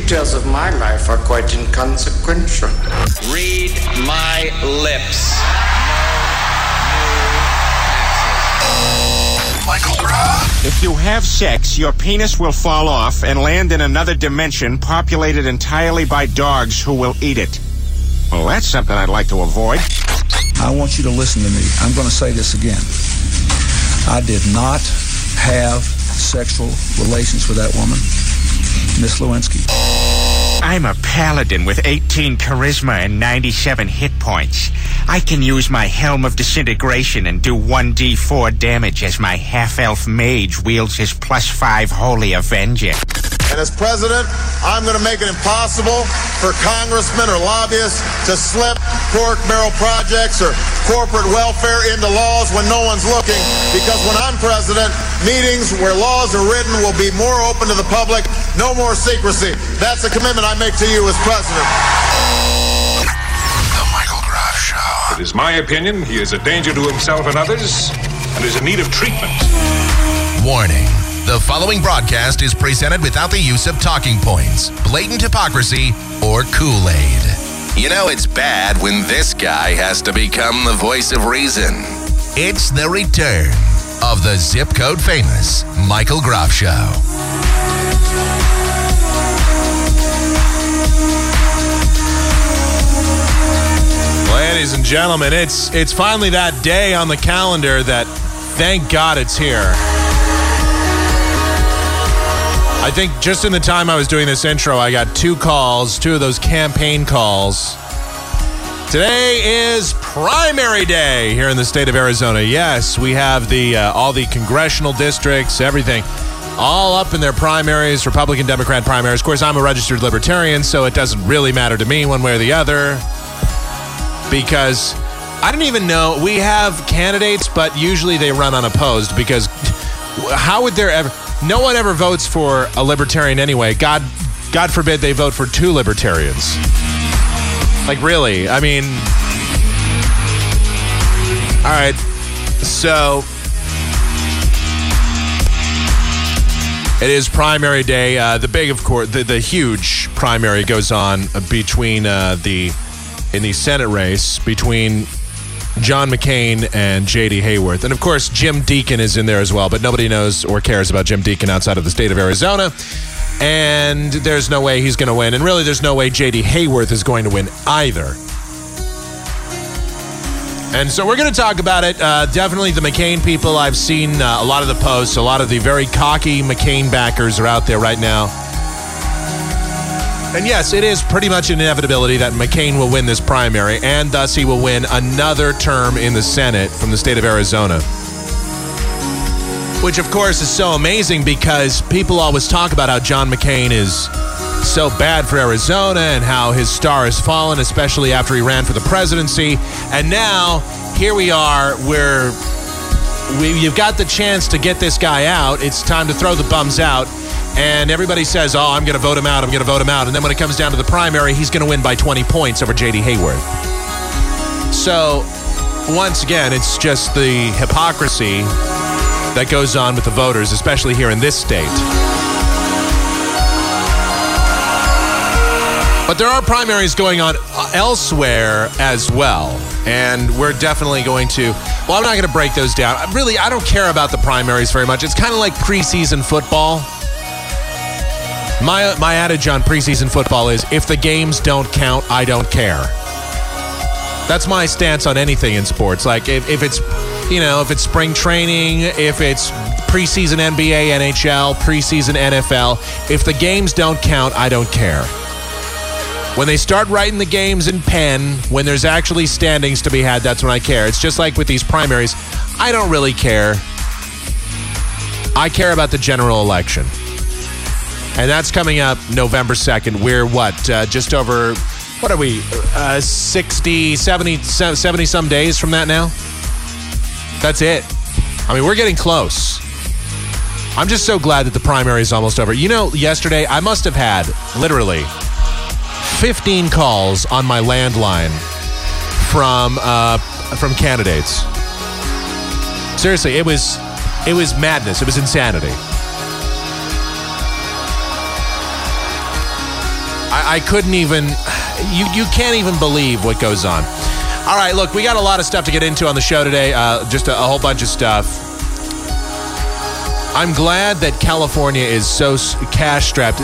details of my life are quite inconsequential. Read my lips. If you have sex, your penis will fall off and land in another dimension populated entirely by dogs who will eat it. Well, that's something I'd like to avoid. I want you to listen to me. I'm going to say this again. I did not have sexual relations with that woman, Miss Lewinsky. I'm a paladin with 18 charisma and 97 hit points. I can use my Helm of Disintegration and do 1d4 damage as my half-elf mage wields his plus 5 Holy Avenger. And as president, I'm going to make it impossible for congressmen or lobbyists to slip pork barrel projects or corporate welfare into laws when no one's looking. Because when I'm president, meetings where laws are written will be more open to the public, no more secrecy. That's a commitment I make to you as president. The Michael Groff Show. It is my opinion he is a danger to himself and others and is in need of treatment. Warning. The following broadcast is presented without the use of talking points, blatant hypocrisy, or Kool Aid. You know it's bad when this guy has to become the voice of reason. It's the return of the zip code famous Michael Groff Show. Ladies and gentlemen, it's it's finally that day on the calendar that thank God it's here. I think just in the time I was doing this intro, I got two calls, two of those campaign calls. Today is primary day here in the state of Arizona. Yes, we have the uh, all the congressional districts, everything, all up in their primaries, Republican, Democrat primaries. Of course, I'm a registered libertarian, so it doesn't really matter to me one way or the other because I didn't even know we have candidates, but usually they run unopposed because how would there ever no one ever votes for a libertarian anyway. God God forbid they vote for two libertarians. Like really? I mean All right. So It is primary day. Uh, the big, of course, the, the huge primary goes on between uh, the in the Senate race between John McCain and J.D. Hayworth. And of course, Jim Deakin is in there as well, but nobody knows or cares about Jim Deakin outside of the state of Arizona. And there's no way he's going to win. And really, there's no way J.D. Hayworth is going to win either. And so we're going to talk about it. Uh, definitely the McCain people. I've seen uh, a lot of the posts. A lot of the very cocky McCain backers are out there right now. And yes, it is pretty much an inevitability that McCain will win this primary, and thus he will win another term in the Senate from the state of Arizona. Which, of course, is so amazing because people always talk about how John McCain is so bad for Arizona and how his star has fallen, especially after he ran for the presidency. And now, here we are, where we, you've got the chance to get this guy out. It's time to throw the bums out. And everybody says, oh, I'm going to vote him out. I'm going to vote him out. And then when it comes down to the primary, he's going to win by 20 points over J.D. Hayworth. So, once again, it's just the hypocrisy that goes on with the voters, especially here in this state. But there are primaries going on elsewhere as well. And we're definitely going to, well, I'm not going to break those down. Really, I don't care about the primaries very much. It's kind of like preseason football. My, my adage on preseason football is if the games don't count, I don't care. That's my stance on anything in sports. Like if, if it's, you know, if it's spring training, if it's preseason NBA, NHL, preseason NFL, if the games don't count, I don't care. When they start writing the games in pen, when there's actually standings to be had, that's when I care. It's just like with these primaries. I don't really care. I care about the general election. And that's coming up November 2nd. We're what? Uh, just over, what are we? Uh, 60, 70, 70 some days from that now? That's it. I mean, we're getting close. I'm just so glad that the primary is almost over. You know, yesterday I must have had literally 15 calls on my landline from uh, from candidates. Seriously, it was it was madness. It was insanity. I, couldn't even. You you can't even believe what goes on. All right, look, we got a lot of stuff to get into on the show today. Uh, just a, a whole bunch of stuff. I'm glad that California is so cash strapped.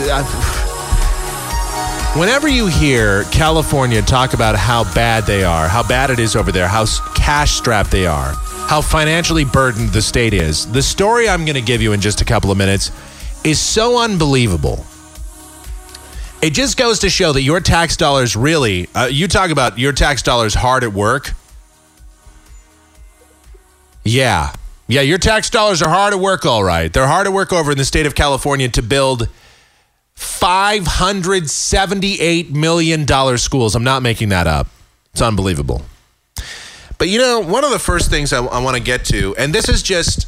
Whenever you hear California talk about how bad they are, how bad it is over there, how cash strapped they are, how financially burdened the state is, the story I'm going to give you in just a couple of minutes is so unbelievable. It just goes to show that your tax dollars really, uh, you talk about your tax dollars hard at work. Yeah. Yeah, your tax dollars are hard at work, all right. They're hard at work over in the state of California to build $578 million schools. I'm not making that up. It's unbelievable. But you know, one of the first things I, I want to get to, and this is just.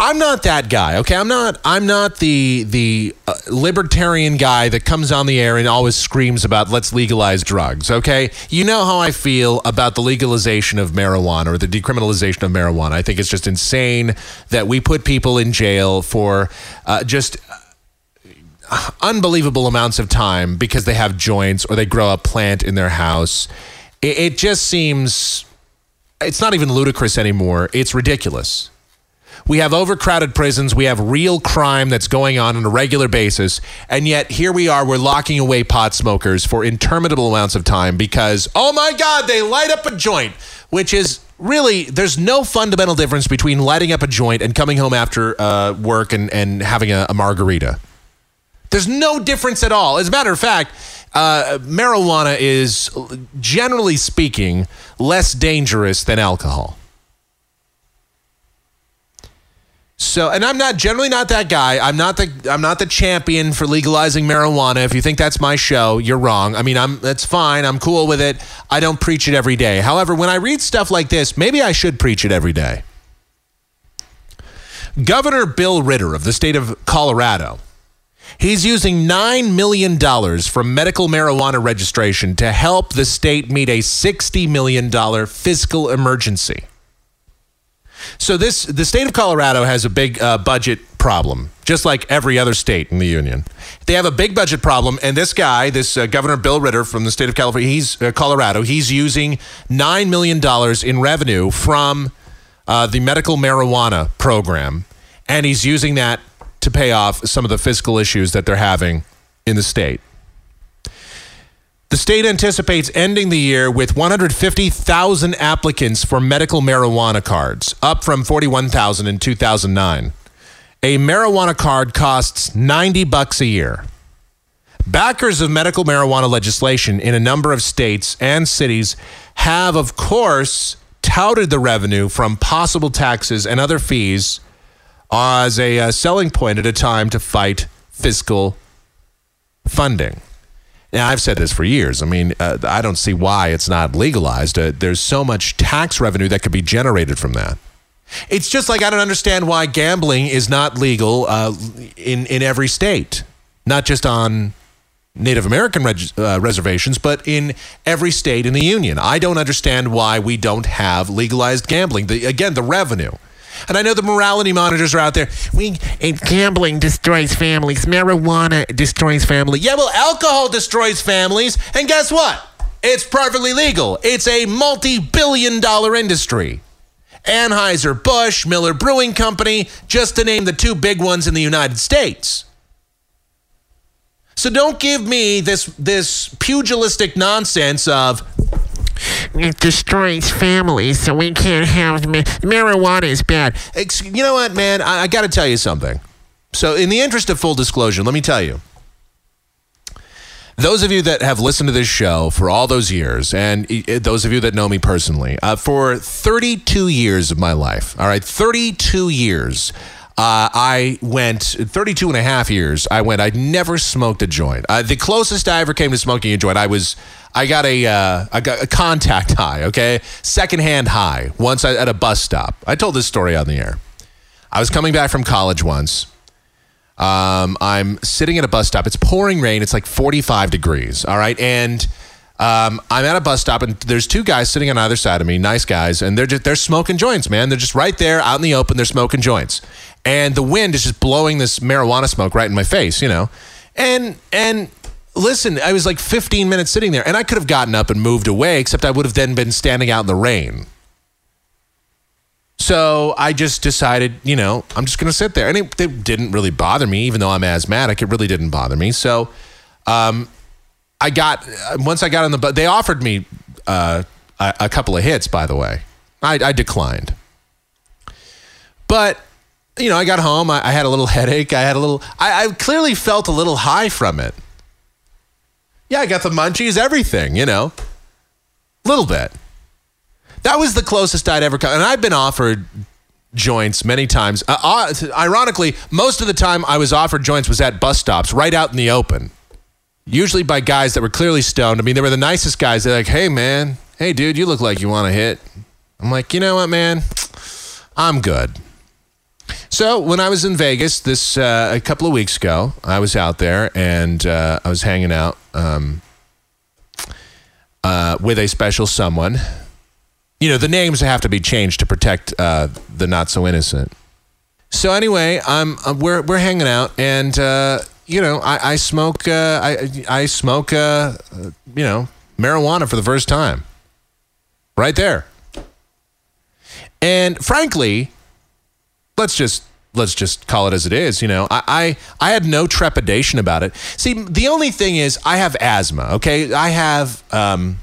I'm not that guy, okay? I'm not. I'm not the the uh, libertarian guy that comes on the air and always screams about let's legalize drugs, okay? You know how I feel about the legalization of marijuana or the decriminalization of marijuana. I think it's just insane that we put people in jail for uh, just unbelievable amounts of time because they have joints or they grow a plant in their house. It, it just seems it's not even ludicrous anymore. It's ridiculous. We have overcrowded prisons. We have real crime that's going on on a regular basis. And yet, here we are, we're locking away pot smokers for interminable amounts of time because, oh my God, they light up a joint, which is really, there's no fundamental difference between lighting up a joint and coming home after uh, work and, and having a, a margarita. There's no difference at all. As a matter of fact, uh, marijuana is, generally speaking, less dangerous than alcohol. So, and I'm not generally not that guy. I'm not the I'm not the champion for legalizing marijuana. If you think that's my show, you're wrong. I mean, I'm that's fine. I'm cool with it. I don't preach it every day. However, when I read stuff like this, maybe I should preach it every day. Governor Bill Ritter of the state of Colorado He's using $9 million from medical marijuana registration to help the state meet a $60 million fiscal emergency. So this the state of Colorado has a big uh, budget problem, just like every other state in the union. They have a big budget problem, and this guy, this uh, Governor Bill Ritter from the state of California, he's uh, Colorado. He's using nine million dollars in revenue from uh, the medical marijuana program, and he's using that to pay off some of the fiscal issues that they're having in the state. The state anticipates ending the year with 150,000 applicants for medical marijuana cards, up from 41,000 in 2009. A marijuana card costs 90 bucks a year. Backers of medical marijuana legislation in a number of states and cities have, of course, touted the revenue from possible taxes and other fees as a uh, selling point at a time to fight fiscal funding. Now, I've said this for years. I mean, uh, I don't see why it's not legalized. Uh, there's so much tax revenue that could be generated from that. It's just like I don't understand why gambling is not legal uh, in in every state, not just on Native American reg- uh, reservations, but in every state in the union. I don't understand why we don't have legalized gambling. The, again, the revenue. And I know the morality monitors are out there. We and gambling destroys families. Marijuana destroys family. Yeah, well, alcohol destroys families. And guess what? It's perfectly legal. It's a multi-billion dollar industry. Anheuser Busch, Miller Brewing Company, just to name the two big ones in the United States. So don't give me this this pugilistic nonsense of it destroys families, so we can't have ma- marijuana is bad. Ex- You know what, man? I, I got to tell you something. So, in the interest of full disclosure, let me tell you. Those of you that have listened to this show for all those years, and those of you that know me personally, uh, for 32 years of my life, all right, 32 years, uh, I went 32 and a half years. I went. I'd never smoked a joint. Uh, the closest I ever came to smoking a joint, I was. I got a. Uh, I got a contact high. Okay, secondhand high. Once I, at a bus stop. I told this story on the air. I was coming back from college once. Um, I'm sitting at a bus stop. It's pouring rain. It's like 45 degrees. All right, and um, I'm at a bus stop, and there's two guys sitting on either side of me, nice guys, and they're just they're smoking joints, man. They're just right there out in the open. They're smoking joints, and the wind is just blowing this marijuana smoke right in my face, you know, and and listen, I was like 15 minutes sitting there, and I could have gotten up and moved away, except I would have then been standing out in the rain. So I just decided, you know, I'm just going to sit there. And it, it, didn't really bother me, even though I'm asthmatic. It really didn't bother me. So um, I got, once I got on the bus, they offered me uh, a, a, couple of hits, by the way. I, I declined. But, you know, I got home. I, I, had a little headache. I had a little, I, I clearly felt a little high from it. Yeah, I got the munchies, everything, you know, a little bit. That was the closest I'd ever come. And I've been offered joints many times. Uh, uh, ironically, most of the time I was offered joints was at bus stops, right out in the open. Usually by guys that were clearly stoned. I mean, they were the nicest guys. They're like, hey, man, hey, dude, you look like you want to hit. I'm like, you know what, man? I'm good. So when I was in Vegas this uh, a couple of weeks ago, I was out there and uh, I was hanging out um, uh, with a special someone you know, the names have to be changed to protect uh, the not so innocent. So anyway, I'm uh, we're we're hanging out, and uh, you know, I, I smoke I I smoke you know marijuana for the first time, right there. And frankly, let's just let's just call it as it is. You know, I, I, I had no trepidation about it. See, the only thing is, I have asthma. Okay, I have um,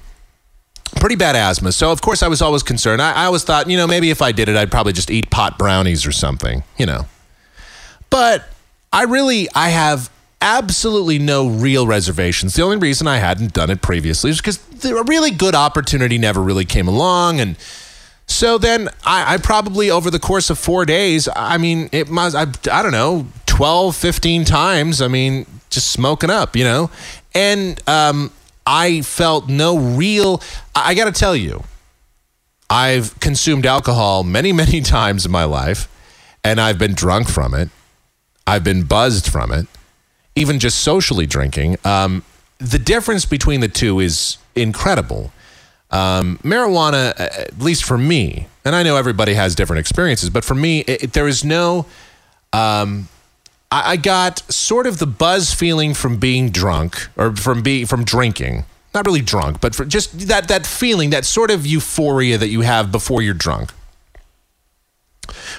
pretty bad asthma. So, of course, I was always concerned. I, I always thought, you know, maybe if I did it, I'd probably just eat pot brownies or something, you know. But I really, I have absolutely no real reservations. The only reason I hadn't done it previously is because a really good opportunity never really came along. And so then I, I, probably, over the course of four days, I mean, it must, I, I don't know, 12, 15 times, I mean, just smoking up, you know? And, um, I felt no real. I got to tell you, I've consumed alcohol many, many times in my life, and I've been drunk from it. I've been buzzed from it, even just socially drinking. Um, the difference between the two is incredible. Um, marijuana, at least for me, and I know everybody has different experiences, but for me, it, it, there is no um, I, I got sort of the buzz feeling from being drunk or from being from drinking. Not really drunk, but for just that that feeling, that sort of euphoria that you have before you're drunk.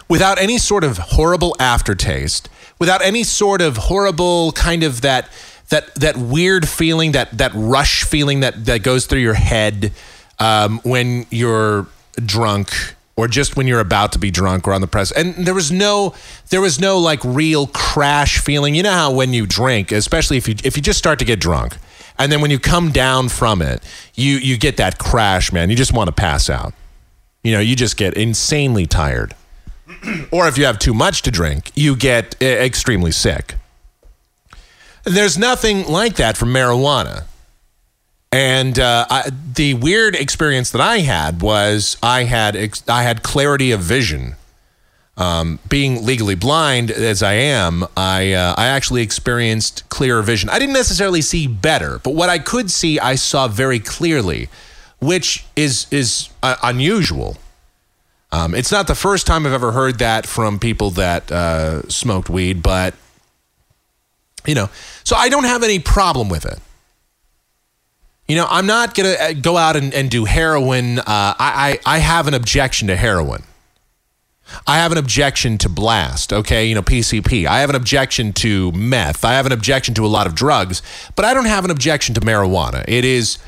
Without any sort of horrible aftertaste, without any sort of horrible kind of that that that weird feeling, that that rush feeling that that goes through your head um, when you're drunk or just when you're about to be drunk or on the press. And there was no there was no like real crash feeling. You know how when you drink, especially if you if you just start to get drunk, and then when you come down from it, you you get that crash, man. You just want to pass out. You know, you just get insanely tired. or if you have too much to drink, you get extremely sick. There's nothing like that for marijuana. And uh, I, the weird experience that I had was I had ex- I had clarity of vision. Um, being legally blind as I am, I uh, I actually experienced clearer vision. I didn't necessarily see better, but what I could see, I saw very clearly, which is is uh, unusual. Um, it's not the first time I've ever heard that from people that uh, smoked weed, but you know, so I don't have any problem with it. You know, I'm not going to uh, go out and, and do heroin. Uh, I, I, I have an objection to heroin. I have an objection to blast, okay? You know, PCP. I have an objection to meth. I have an objection to a lot of drugs, but I don't have an objection to marijuana. It is,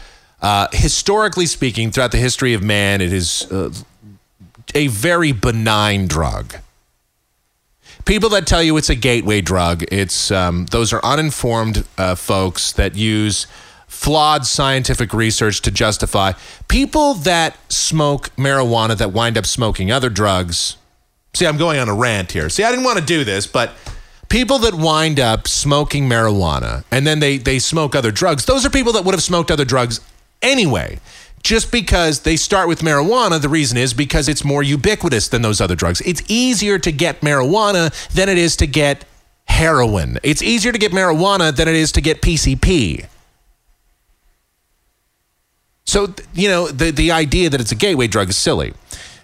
uh, historically speaking, throughout the history of man, it is uh, a very benign drug. People that tell you it's a gateway drug, it's um, those are uninformed uh, folks that use flawed scientific research to justify people that smoke marijuana that wind up smoking other drugs. See, I'm going on a rant here. See, I didn't want to do this, but people that wind up smoking marijuana and then they they smoke other drugs, those are people that would have smoked other drugs anyway. Just because they start with marijuana, the reason is because it's more ubiquitous than those other drugs. It's easier to get marijuana than it is to get heroin. It's easier to get marijuana than it is to get PCP. So, you know, the, the idea that it's a gateway drug is silly.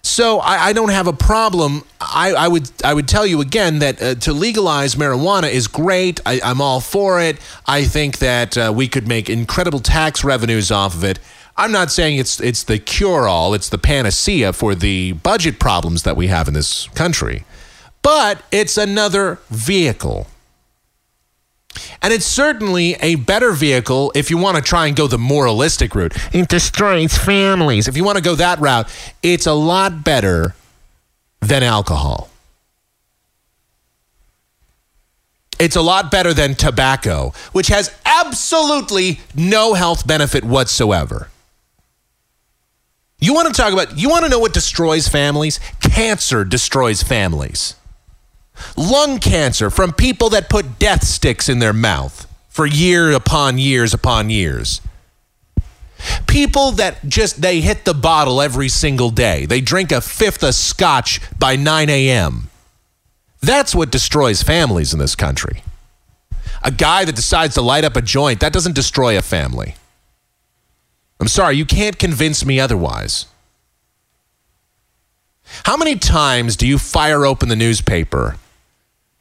So I, I don't have a problem. I, I would I would tell you again that uh, to legalize marijuana is great. I, I'm all for it. I think that uh, we could make incredible tax revenues off of it. I'm not saying it's it's the cure all. It's the panacea for the budget problems that we have in this country, but it's another vehicle. And it's certainly a better vehicle if you want to try and go the moralistic route. It destroys families. If you want to go that route, it's a lot better than alcohol. It's a lot better than tobacco, which has absolutely no health benefit whatsoever. You want to talk about, you want to know what destroys families? Cancer destroys families. Lung cancer from people that put death sticks in their mouth for year upon years upon years. People that just they hit the bottle every single day. They drink a fifth of scotch by 9 a.m. That's what destroys families in this country. A guy that decides to light up a joint, that doesn't destroy a family. I'm sorry, you can't convince me otherwise. How many times do you fire open the newspaper?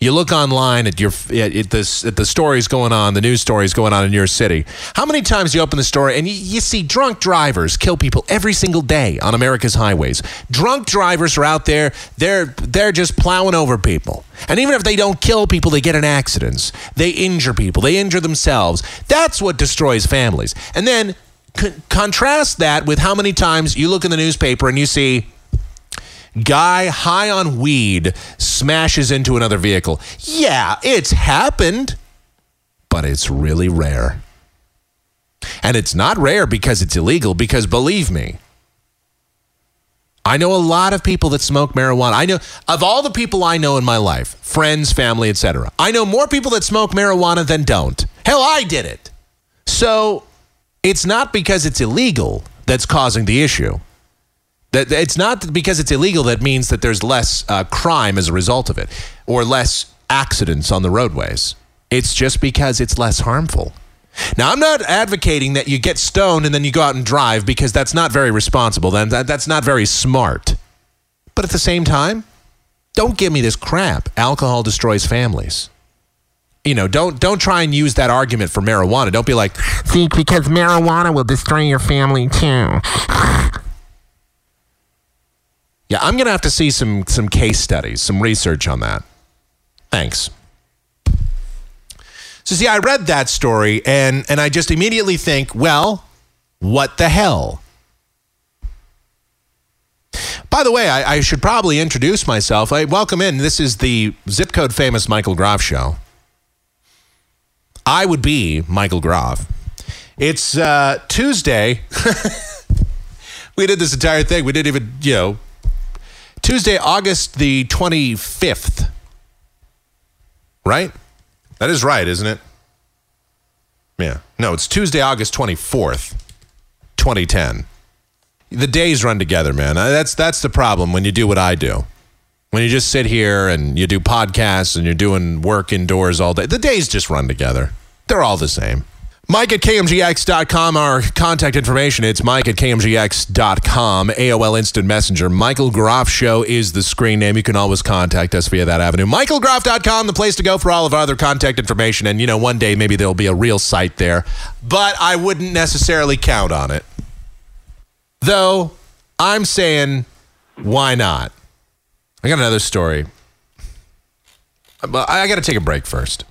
You look online at your at this at the stories going on, the news stories going on in your city. How many times you open the story and you, you see drunk drivers kill people every single day on America's highways? Drunk drivers are out there; they're they're just plowing over people. And even if they don't kill people, they get in accidents. They injure people. They injure themselves. That's what destroys families. And then con- contrast that with how many times you look in the newspaper and you see guy high on weed smashes into another vehicle. Yeah, it's happened, but it's really rare. And it's not rare because it's illegal, because believe me, I know a lot of people that smoke marijuana. I know of all the people I know in my life, friends, family, etc. I know more people that smoke marijuana than don't. Hell, I did it. So, it's not because it's illegal that's causing the issue. That it's not because it's illegal that means that there's less uh, crime as a result of it or less accidents on the roadways. It's just because it's less harmful. Now, I'm not advocating that you get stoned and then you go out and drive because that's not very responsible. Then that, that's not very smart. But at the same time, don't give me this crap. Alcohol destroys families. You know, don't don't try and use that argument for marijuana. Don't be like, See, because marijuana will destroy your family too. Yeah, I'm going to have to see some some case studies, some research on that. Thanks. So see, I read that story and and I just immediately think, well, what the hell? By the way, I, I should probably introduce myself. I welcome in. This is the zip code famous Michael Groff show. I would be Michael Groff. It's uh, Tuesday. we did this entire thing. We didn't even, you know, Tuesday, August the 25th. Right? That is right, isn't it? Yeah. No, it's Tuesday, August 24th, 2010. The days run together, man. That's that's the problem when you do what I do. When you just sit here and you do podcasts and you're doing work indoors all day, the days just run together. They're all the same. Mike at KMGX.com, our contact information. It's Mike at KMGX.com, AOL Instant Messenger. Michael Groff Show is the screen name. You can always contact us via that avenue. MichaelGroff.com, the place to go for all of our other contact information. And, you know, one day maybe there'll be a real site there, but I wouldn't necessarily count on it. Though, I'm saying, why not? I got another story. I got to take a break first.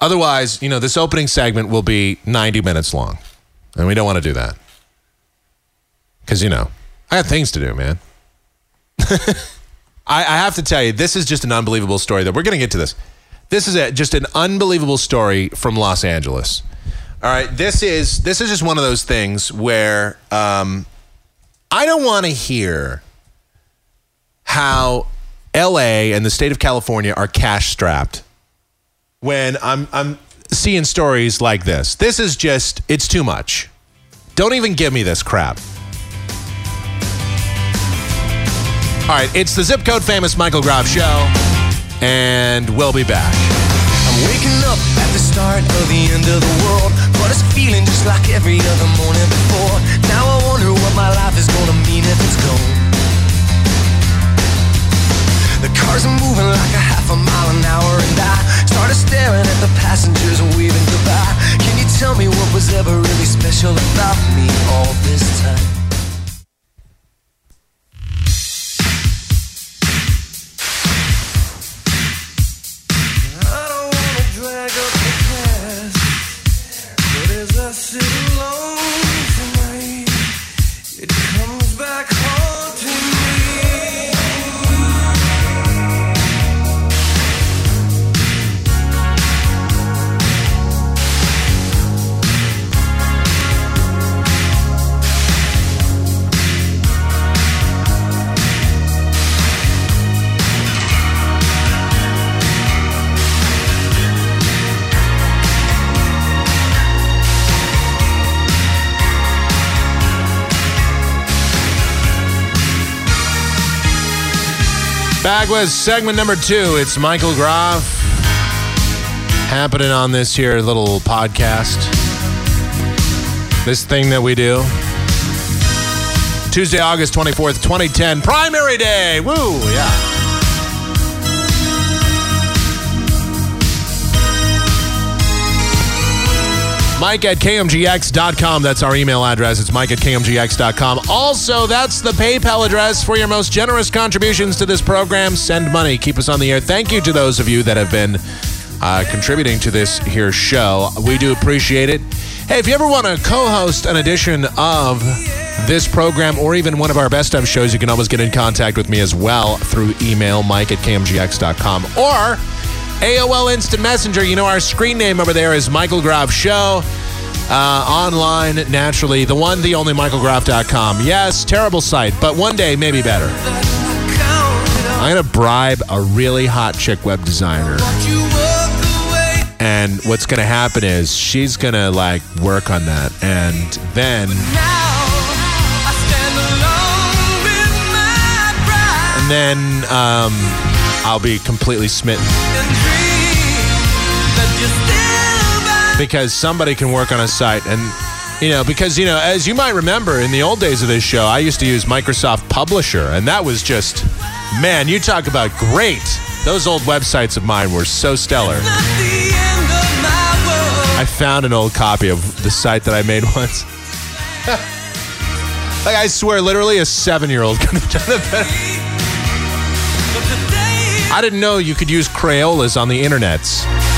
Otherwise, you know, this opening segment will be 90 minutes long. And we don't want to do that. Because, you know, I have things to do, man. I, I have to tell you, this is just an unbelievable story that we're going to get to this. This is a, just an unbelievable story from Los Angeles. All right, this is this is just one of those things where um, I don't want to hear how L.A. and the state of California are cash strapped when I'm I'm seeing stories like this. This is just it's too much. Don't even give me this crap. All right, it's the zip code famous Michael Groff show, and we'll be back. I'm waking up at the start of the end of the world, but it's feeling just like every other morning before. Now I wonder what my life is gonna mean if it's gone. The cars are moving like a half a mile an hour, and I started staring at the passengers waving goodbye. Can you tell me what was ever really special about me all this time? With segment number two. It's Michael Groff happening on this here little podcast. This thing that we do. Tuesday, August 24th, 2010, primary day. Woo, yeah. Mike at KMGX.com. That's our email address. It's Mike at KMGX.com. Also, that's the PayPal address for your most generous contributions to this program. Send money. Keep us on the air. Thank you to those of you that have been uh, contributing to this here show. We do appreciate it. Hey, if you ever want to co host an edition of this program or even one of our best of shows, you can always get in contact with me as well through email, mike at KMGX.com or AOL Instant Messenger. You know, our screen name over there is Michael Groff Show. Uh, online, naturally, the one, the only, michaelgroff.com. Yes, terrible site, but one day, maybe better. I'm going to bribe a really hot chick web designer. And what's going to happen is she's going to like work on that. And then, and then um, I'll be completely smitten. Because somebody can work on a site and you know, because you know, as you might remember in the old days of this show, I used to use Microsoft Publisher, and that was just man, you talk about great. Those old websites of mine were so stellar. I found an old copy of the site that I made once. like I swear, literally a seven-year-old could have done it better. I didn't know you could use Crayolas on the internets.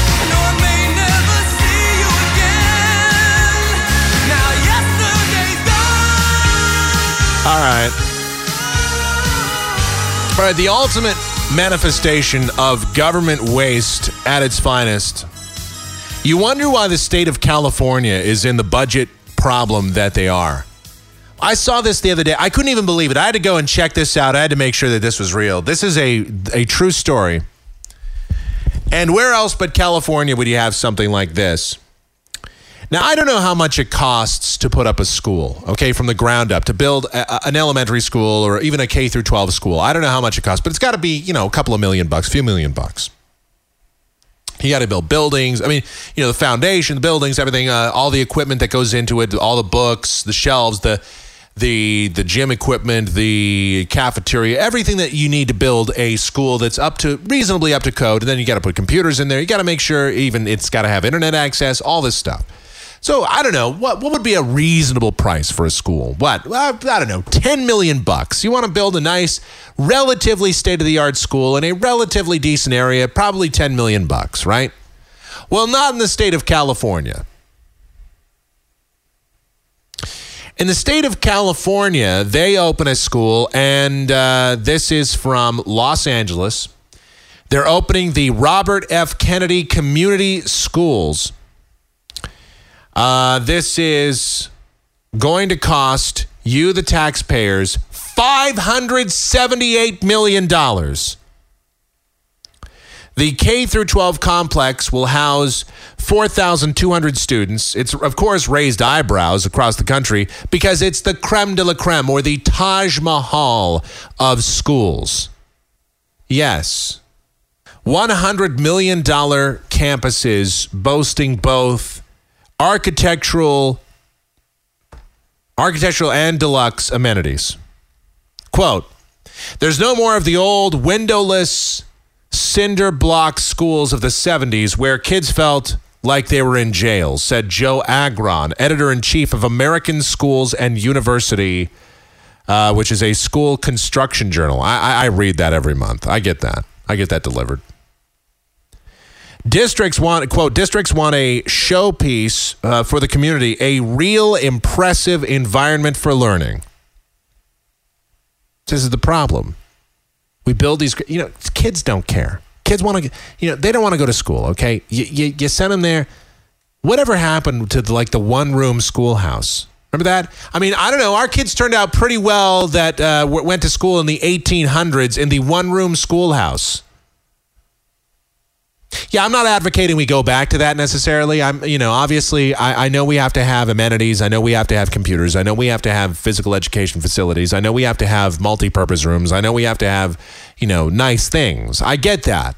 All right. All right, the ultimate manifestation of government waste at its finest. You wonder why the state of California is in the budget problem that they are. I saw this the other day. I couldn't even believe it. I had to go and check this out. I had to make sure that this was real. This is a a true story. And where else but California would you have something like this? Now, I don't know how much it costs to put up a school, okay, from the ground up, to build a, an elementary school or even a K through 12 school. I don't know how much it costs, but it's got to be, you know, a couple of million bucks, a few million bucks. You got to build buildings. I mean, you know, the foundation, the buildings, everything, uh, all the equipment that goes into it, all the books, the shelves, the the the gym equipment, the cafeteria, everything that you need to build a school that's up to reasonably up to code. And then you got to put computers in there. You got to make sure even it's got to have internet access, all this stuff. So I don't know what what would be a reasonable price for a school. What I don't know, ten million bucks. You want to build a nice, relatively state of the art school in a relatively decent area, probably ten million bucks, right? Well, not in the state of California. In the state of California, they open a school, and uh, this is from Los Angeles. They're opening the Robert F. Kennedy Community Schools. Uh, this is going to cost you, the taxpayers, $578 million. The K through 12 complex will house 4,200 students. It's, of course, raised eyebrows across the country because it's the creme de la creme or the Taj Mahal of schools. Yes. $100 million campuses boasting both architectural architectural and deluxe amenities. Quote, There's no more of the old windowless cinder block schools of the 70s where kids felt like they were in jail, said Joe Agron, editor in chief of American Schools and University, uh, which is a school construction journal. I, I, I read that every month. I get that. I get that delivered. Districts want quote districts want a showpiece uh, for the community, a real impressive environment for learning. This is the problem. We build these, you know, kids don't care. Kids want to, you know, they don't want to go to school. Okay, you, you, you send them there. Whatever happened to the, like the one room schoolhouse? Remember that? I mean, I don't know. Our kids turned out pretty well that uh, went to school in the 1800s in the one room schoolhouse. Yeah, I'm not advocating we go back to that necessarily. I'm, you know, obviously, I, I, know we have to have amenities. I know we have to have computers. I know we have to have physical education facilities. I know we have to have multi-purpose rooms. I know we have to have, you know, nice things. I get that.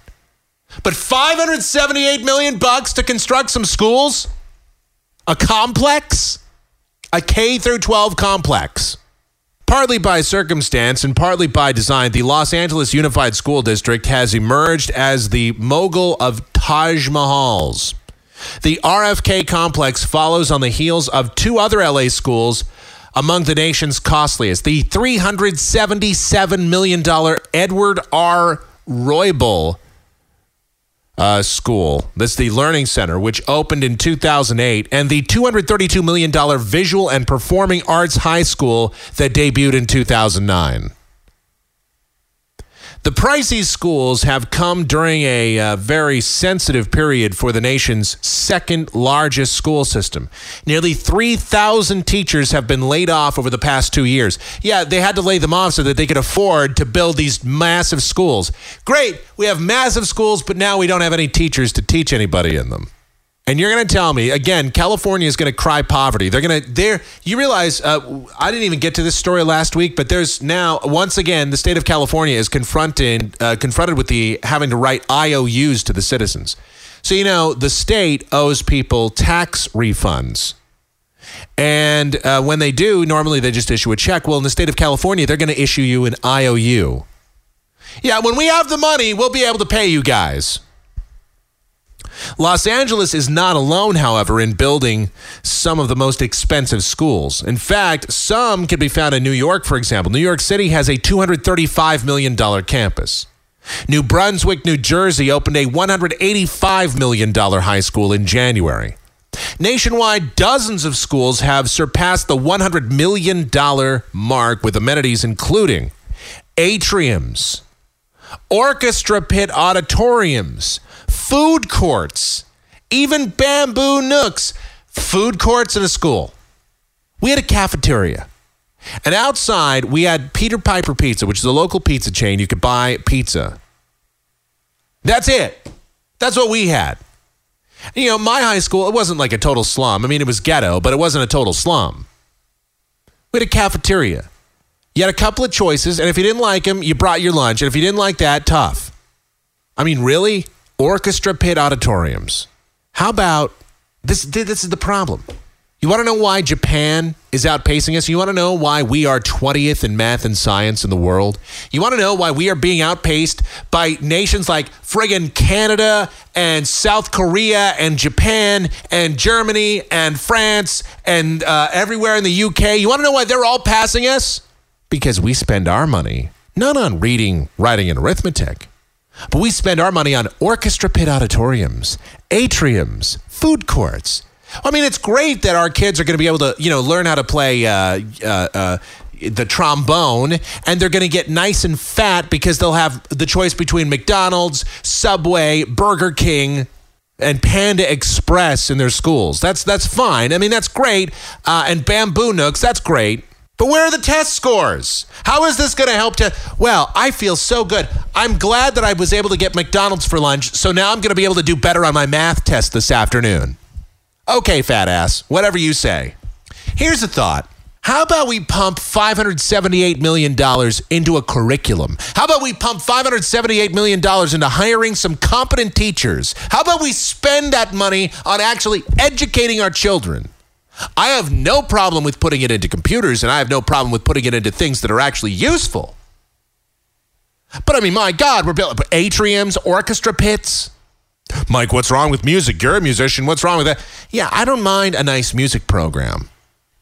But 578 million bucks to construct some schools, a complex, a K through 12 complex. Partly by circumstance and partly by design, the Los Angeles Unified School District has emerged as the mogul of Taj Mahals. The RFK complex follows on the heels of two other LA schools among the nation's costliest. The $377 million Edward R. Roybal uh, school. That's the Learning Center, which opened in 2008, and the $232 million Visual and Performing Arts High School that debuted in 2009. The pricey schools have come during a uh, very sensitive period for the nation's second largest school system. Nearly 3,000 teachers have been laid off over the past two years. Yeah, they had to lay them off so that they could afford to build these massive schools. Great, we have massive schools, but now we don't have any teachers to teach anybody in them. And you're going to tell me again, California is going to cry poverty. They're going to there. You realize uh, I didn't even get to this story last week, but there's now once again the state of California is confronted uh, confronted with the having to write IOUs to the citizens. So you know the state owes people tax refunds. And uh, when they do, normally they just issue a check. Well, in the state of California, they're going to issue you an IOU. Yeah, when we have the money, we'll be able to pay you guys. Los Angeles is not alone, however, in building some of the most expensive schools. In fact, some can be found in New York, for example. New York City has a $235 million campus. New Brunswick, New Jersey opened a $185 million high school in January. Nationwide, dozens of schools have surpassed the $100 million mark with amenities including atriums, orchestra pit auditoriums, food courts, even bamboo nooks, food courts in a school. We had a cafeteria. And outside, we had Peter Piper Pizza, which is a local pizza chain. You could buy pizza. That's it. That's what we had. You know, my high school, it wasn't like a total slum. I mean, it was ghetto, but it wasn't a total slum. We had a cafeteria. You had a couple of choices, and if you didn't like them, you brought your lunch. And if you didn't like that, tough. I mean, really? Orchestra pit auditoriums. How about this? This is the problem. You want to know why Japan is outpacing us? You want to know why we are 20th in math and science in the world? You want to know why we are being outpaced by nations like friggin' Canada and South Korea and Japan and Germany and France and uh, everywhere in the UK? You want to know why they're all passing us? Because we spend our money not on reading, writing, and arithmetic but we spend our money on orchestra pit auditoriums, atriums, food courts. I mean, it's great that our kids are going to be able to, you know, learn how to play uh, uh, uh, the trombone, and they're going to get nice and fat because they'll have the choice between McDonald's, Subway, Burger King, and Panda Express in their schools. That's that's fine. I mean, that's great. Uh, and Bamboo Nooks, that's great. But where are the test scores? How is this going to help to? Well, I feel so good. I'm glad that I was able to get McDonald's for lunch, so now I'm going to be able to do better on my math test this afternoon. Okay, fat ass, whatever you say. Here's a thought. How about we pump $578 million into a curriculum? How about we pump $578 million into hiring some competent teachers? How about we spend that money on actually educating our children? I have no problem with putting it into computers and I have no problem with putting it into things that are actually useful. But I mean, my God, we're building atriums, orchestra pits. Mike, what's wrong with music? You're a musician. What's wrong with that? Yeah, I don't mind a nice music program.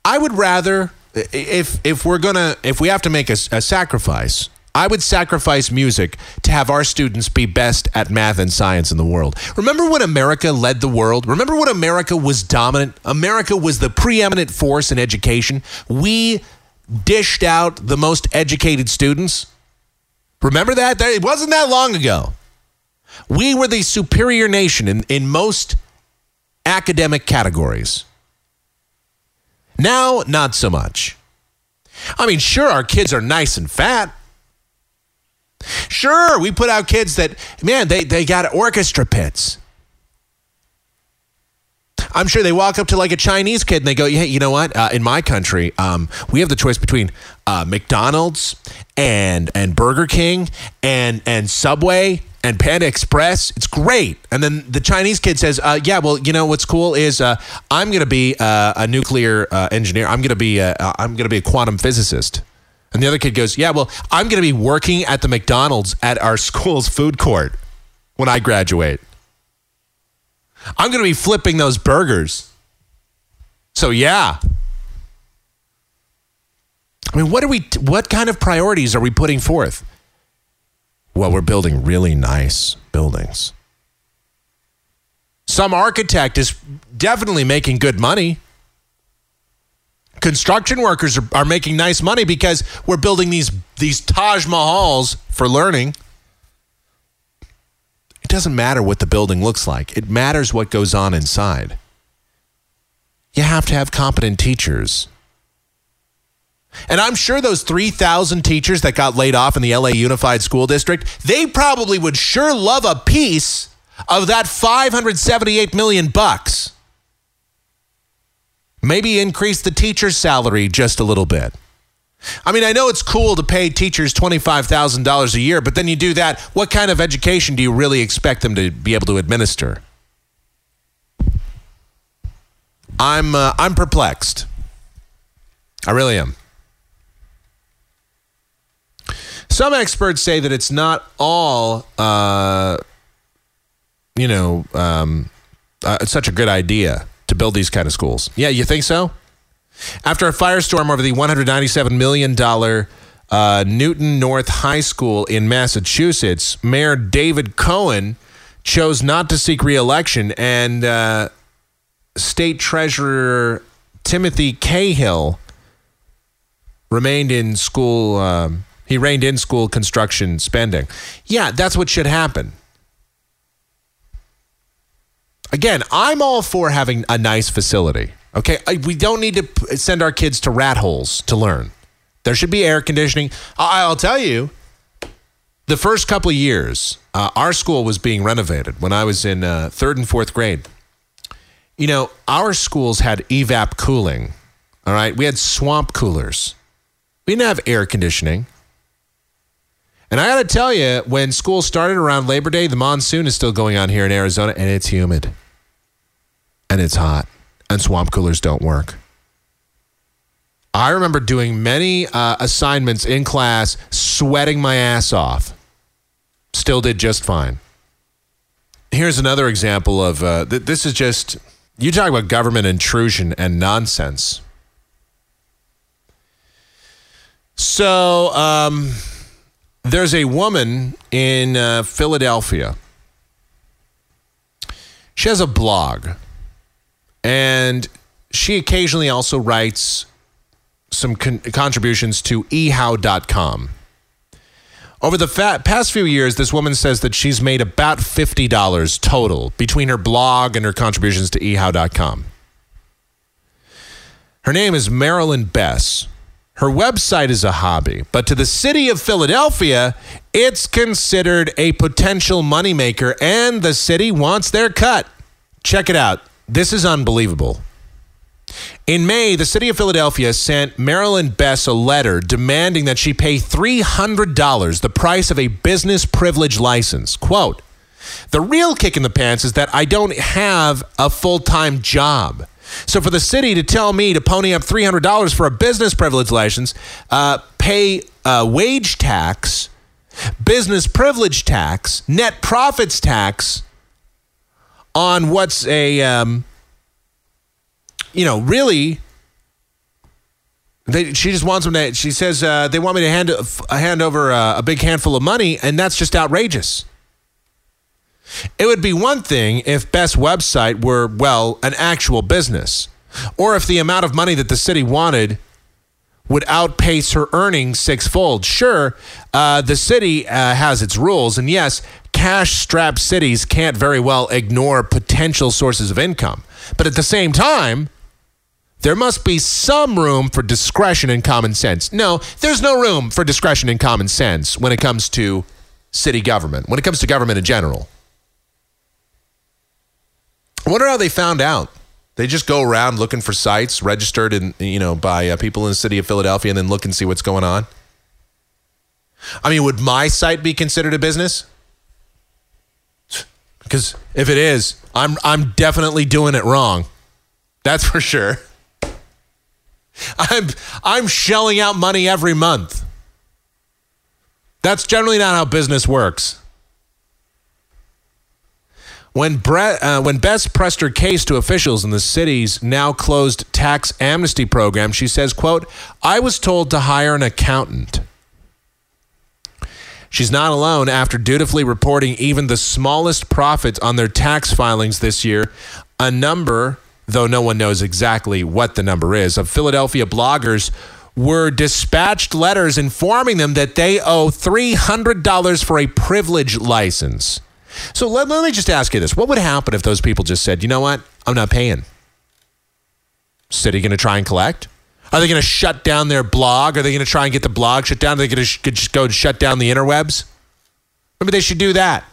I would rather, if if we're gonna, if we have to make a, a sacrifice, I would sacrifice music to have our students be best at math and science in the world. Remember when America led the world? Remember when America was dominant? America was the preeminent force in education. We dished out the most educated students. Remember that? It wasn't that long ago. We were the superior nation in, in most academic categories. Now, not so much. I mean, sure, our kids are nice and fat. Sure, we put out kids that, man, they, they got orchestra pits. I'm sure they walk up to like a Chinese kid and they go, "Hey, you know what? Uh, in my country, um, we have the choice between uh, McDonald's and and Burger King and and Subway and Panda Express. It's great." And then the Chinese kid says, uh, "Yeah, well, you know what's cool is uh, I'm going to be uh, a nuclear uh, engineer. I'm to be a, I'm to be a quantum physicist." And the other kid goes, "Yeah, well, I'm going to be working at the McDonald's at our school's food court when I graduate." I'm going to be flipping those burgers. So yeah. I mean, what are we what kind of priorities are we putting forth? Well, we're building really nice buildings. Some architect is definitely making good money. Construction workers are, are making nice money because we're building these these Taj Mahals for learning. It doesn't matter what the building looks like, it matters what goes on inside. You have to have competent teachers. And I'm sure those 3,000 teachers that got laid off in the LA Unified School District, they probably would sure love a piece of that 578 million bucks. Maybe increase the teacher's salary just a little bit. I mean, I know it's cool to pay teachers $25,000 a year, but then you do that, what kind of education do you really expect them to be able to administer? I'm uh, I'm perplexed. I really am. Some experts say that it's not all, uh, you know, um, uh, such a good idea to build these kind of schools. Yeah, you think so? After a firestorm over the $197 million uh, Newton North High School in Massachusetts, Mayor David Cohen chose not to seek reelection, and uh, State Treasurer Timothy Cahill remained in school. Um, he reined in school construction spending. Yeah, that's what should happen. Again, I'm all for having a nice facility. Okay, we don't need to send our kids to rat holes to learn. There should be air conditioning. I'll tell you, the first couple of years, uh, our school was being renovated when I was in uh, third and fourth grade. You know, our schools had evap cooling. All right, we had swamp coolers. We didn't have air conditioning. And I got to tell you, when school started around Labor Day, the monsoon is still going on here in Arizona, and it's humid and it's hot and swamp coolers don't work. I remember doing many uh, assignments in class, sweating my ass off. Still did just fine. Here's another example of uh, th- this is just, you talk about government intrusion and nonsense. So, um, there's a woman in uh, Philadelphia. She has a blog and she occasionally also writes some con- contributions to ehow.com. Over the fa- past few years, this woman says that she's made about $50 total between her blog and her contributions to ehow.com. Her name is Marilyn Bess. Her website is a hobby, but to the city of Philadelphia, it's considered a potential moneymaker, and the city wants their cut. Check it out this is unbelievable. In May, the city of Philadelphia sent Marilyn Bess a letter demanding that she pay $300, the price of a business privilege license. Quote, the real kick in the pants is that I don't have a full time job. So for the city to tell me to pony up $300 for a business privilege license, uh, pay uh, wage tax, business privilege tax, net profits tax on what's a, um, you know, really. They, she just wants them to. She says uh, they want me to hand uh, hand over uh, a big handful of money, and that's just outrageous. It would be one thing if Beth's website were well an actual business, or if the amount of money that the city wanted would outpace her earnings sixfold. Sure, uh, the city uh, has its rules, and yes, cash strapped cities can't very well ignore potential sources of income. But at the same time, there must be some room for discretion and common sense. No, there's no room for discretion and common sense when it comes to city government, when it comes to government in general. I wonder how they found out. They just go around looking for sites registered in, you know, by uh, people in the city of Philadelphia and then look and see what's going on. I mean, would my site be considered a business? Because if it is, I'm I'm definitely doing it wrong. That's for sure. I'm I'm shelling out money every month. That's generally not how business works. When, Brett, uh, when Bess pressed her case to officials in the city's now closed tax amnesty program, she says, quote, I was told to hire an accountant. She's not alone after dutifully reporting even the smallest profits on their tax filings this year. A number, though no one knows exactly what the number is, of Philadelphia bloggers were dispatched letters informing them that they owe $300 for a privilege license. So let, let me just ask you this. What would happen if those people just said, you know what? I'm not paying. City going to try and collect? Are they going to shut down their blog? Are they going to try and get the blog shut down? Are they going to sh- just go and shut down the interwebs? Maybe they should do that.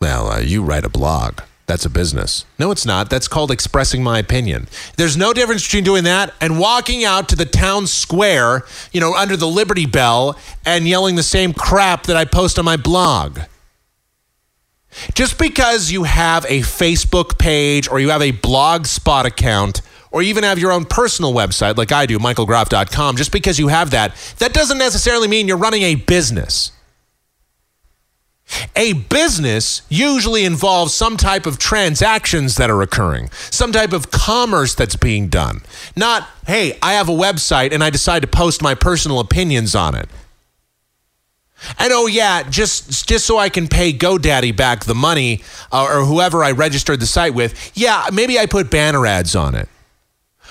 Well, uh, you write a blog. That's a business. No, it's not. That's called expressing my opinion. There's no difference between doing that and walking out to the town square, you know, under the Liberty Bell and yelling the same crap that I post on my blog. Just because you have a Facebook page or you have a Blogspot account or even have your own personal website like I do, michaelgroff.com, just because you have that, that doesn't necessarily mean you're running a business. A business usually involves some type of transactions that are occurring, some type of commerce that's being done. Not, hey, I have a website and I decide to post my personal opinions on it. And oh yeah, just just so I can pay GoDaddy back the money uh, or whoever I registered the site with. Yeah, maybe I put banner ads on it.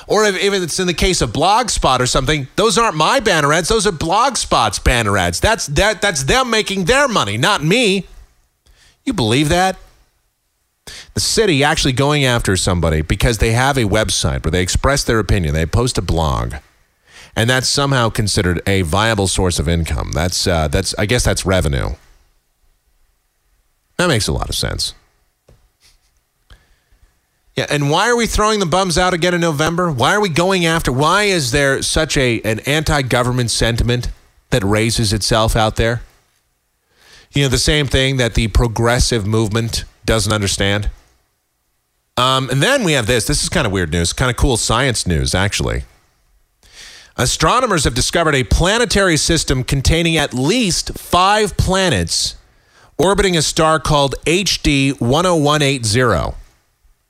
Or if, if it's in the case of Blogspot or something, those aren't my banner ads; those are Blogspot's banner ads. That's that that's them making their money, not me. You believe that? The city actually going after somebody because they have a website where they express their opinion, they post a blog and that's somehow considered a viable source of income. That's uh, that's I guess that's revenue. That makes a lot of sense. Yeah, and why are we throwing the bums out again in November? Why are we going after? Why is there such a an anti-government sentiment that raises itself out there? You know, the same thing that the progressive movement doesn't understand. Um, and then we have this. This is kind of weird news, kind of cool science news, actually. Astronomers have discovered a planetary system containing at least five planets orbiting a star called HD 10180.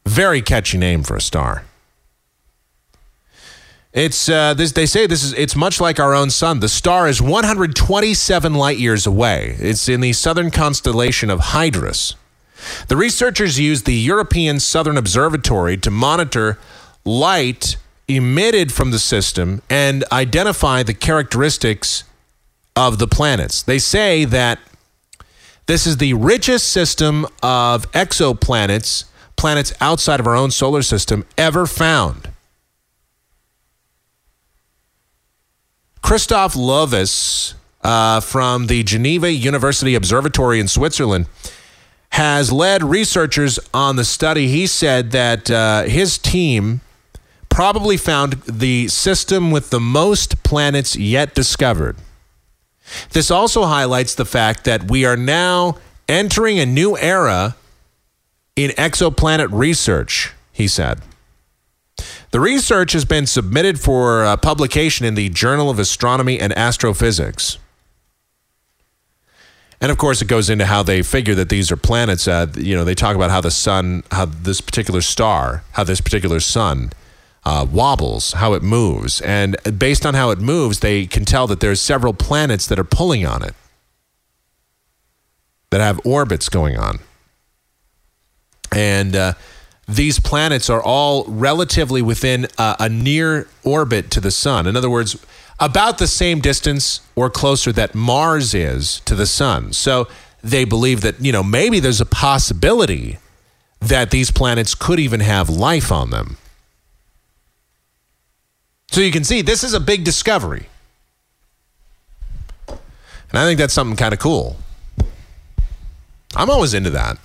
Very catchy name for a star. It's uh, this. They say this is. It's much like our own sun. The star is 127 light years away. It's in the southern constellation of Hydrus. The researchers used the European Southern Observatory to monitor light emitted from the system and identify the characteristics of the planets. They say that this is the richest system of exoplanets, planets outside of our own solar system, ever found. Christoph Lovis uh, from the Geneva University Observatory in Switzerland has led researchers on the study. He said that uh, his team probably found the system with the most planets yet discovered. This also highlights the fact that we are now entering a new era in exoplanet research, he said. The research has been submitted for uh, publication in the Journal of Astronomy and Astrophysics. And of course, it goes into how they figure that these are planets. Uh, you know, they talk about how the sun, how this particular star, how this particular sun uh, wobbles, how it moves. And based on how it moves, they can tell that there's several planets that are pulling on it, that have orbits going on. And uh, these planets are all relatively within a, a near orbit to the sun. In other words, about the same distance or closer that Mars is to the sun. So they believe that, you know, maybe there's a possibility that these planets could even have life on them. So you can see this is a big discovery. And I think that's something kind of cool. I'm always into that.